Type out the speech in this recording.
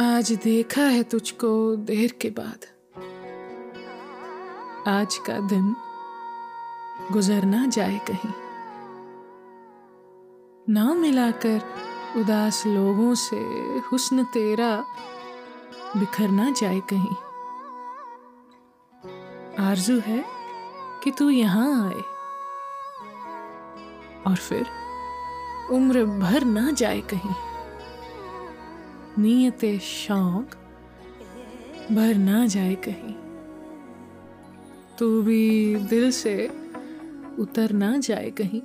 आज देखा है तुझको देर के बाद। आज का दिन गुजर ना जाए कहीं। ना मिलाकर उदास लोगों से हुस्न तेरा बिखर ना जाए कहीं। आरज़ू है कि तू यहाँ आए और फिर उम्र भर ना जाए कहीं। नीयत शौक भर ना जाए कहीं। तू भी दिल से उतर ना जाए कहीं।